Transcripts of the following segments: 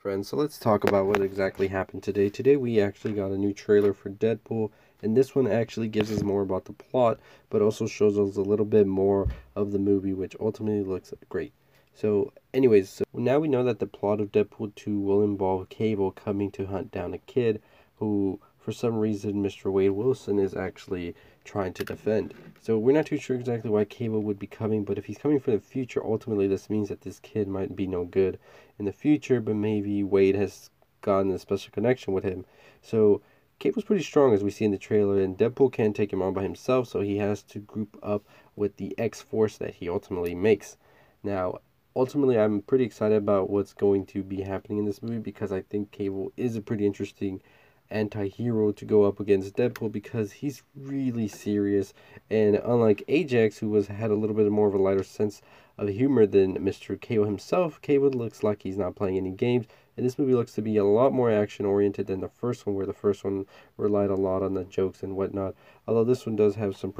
Friends, so let's talk about what exactly happened today. Today we actually got a new trailer for Deadpool, and this one actually gives us more about the plot, but also shows us a little bit more of the movie, which ultimately looks great. So, anyways, so now we know that the plot of Deadpool 2 will involve Cable coming to hunt down a kid who for some reason Mr. Wade Wilson is actually trying to defend. So we're not too sure exactly why Cable would be coming, but if he's coming for the future, ultimately this means that this kid might be no good in the future, but maybe Wade has gotten a special connection with him. So Cable's pretty strong as we see in the trailer, and Deadpool can't take him on by himself, so he has to group up with the X Force that he ultimately makes. Now, ultimately, I'm pretty excited about what's going to be happening in this movie because I think Cable is a pretty interesting anti-hero to go up against Deadpool because he's really serious and unlike Ajax who was had a little bit more of a lighter sense of humor than Mr. Cable himself, Cable looks like he's not playing any games and this movie looks to be a lot more action oriented than the first one where the first one relied a lot on the jokes and whatnot although this one does have some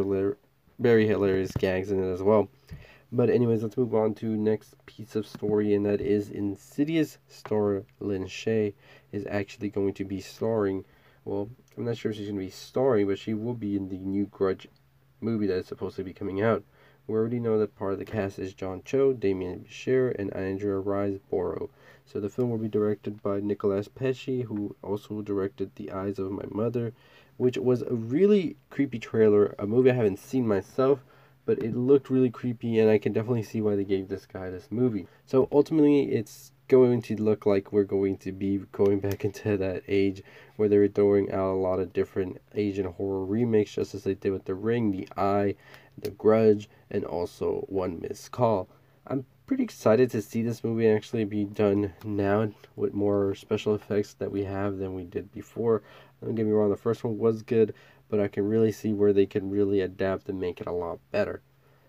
very hilarious gags in it as well. But anyways, let's move on to next piece of story, and that is Insidious star Lin Shaye is actually going to be starring. Well, I'm not sure if she's going to be starring, but she will be in the new Grudge movie that is supposed to be coming out. We already know that part of the cast is John Cho, Demián Bichir, and Andrea Riseborough. So the film will be directed by Nicolas Pesce, who also directed The Eyes of My Mother, which was a really creepy trailer, a movie I haven't seen myself, but it looked really creepy, and I can definitely see why they gave this guy this movie. So ultimately, it's going to look like we're going to be going back into that age where they were throwing out a lot of different Asian horror remakes, just as they did with The Ring, The Eye, The Grudge, and also One Missed Call. I'm pretty excited to see this movie actually be done now with more special effects that we have than we did before. Don't get me wrong, the first one was good, but I can really see where they can really adapt and make it a lot better.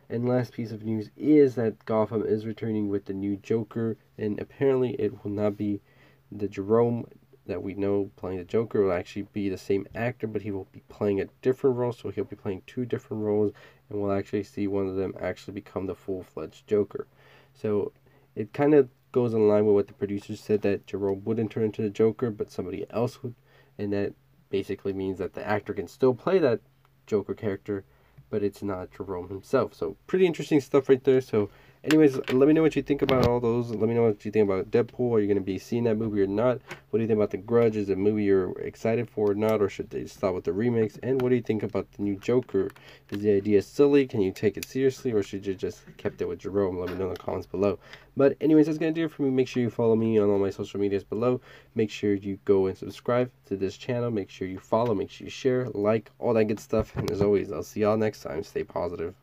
And last piece of news is that Gotham is returning with the new Joker, and apparently it will not be the Jerome that we know playing the Joker will actually be the same actor, but he will be playing a different role, so he'll be playing two different roles, and we'll actually see one of them actually become the full-fledged Joker. So it kind of goes in line with what the producers said that Jerome wouldn't turn into the Joker, but somebody else would, and that basically means that the actor can still play that Joker character, but it's not Jerome himself. So pretty interesting stuff right there. So anyways, let me know what you think about all those. Let me know what you think about Deadpool. Are you going to be seeing that movie or not? What do you think about The Grudge? Is it a movie you're excited for or not? Or should they stop with the remakes? And what do you think about the new Joker? Is the idea silly? Can you take it seriously? Or should you just kept it with Jerome? Let me know in the comments below. But anyways, that's going to do it for me. Make sure you follow me on all my social medias below. Make sure you go and subscribe to this channel. Make sure you follow. Make sure you share, like, all that good stuff. And as always, I'll see y'all next time. Stay positive.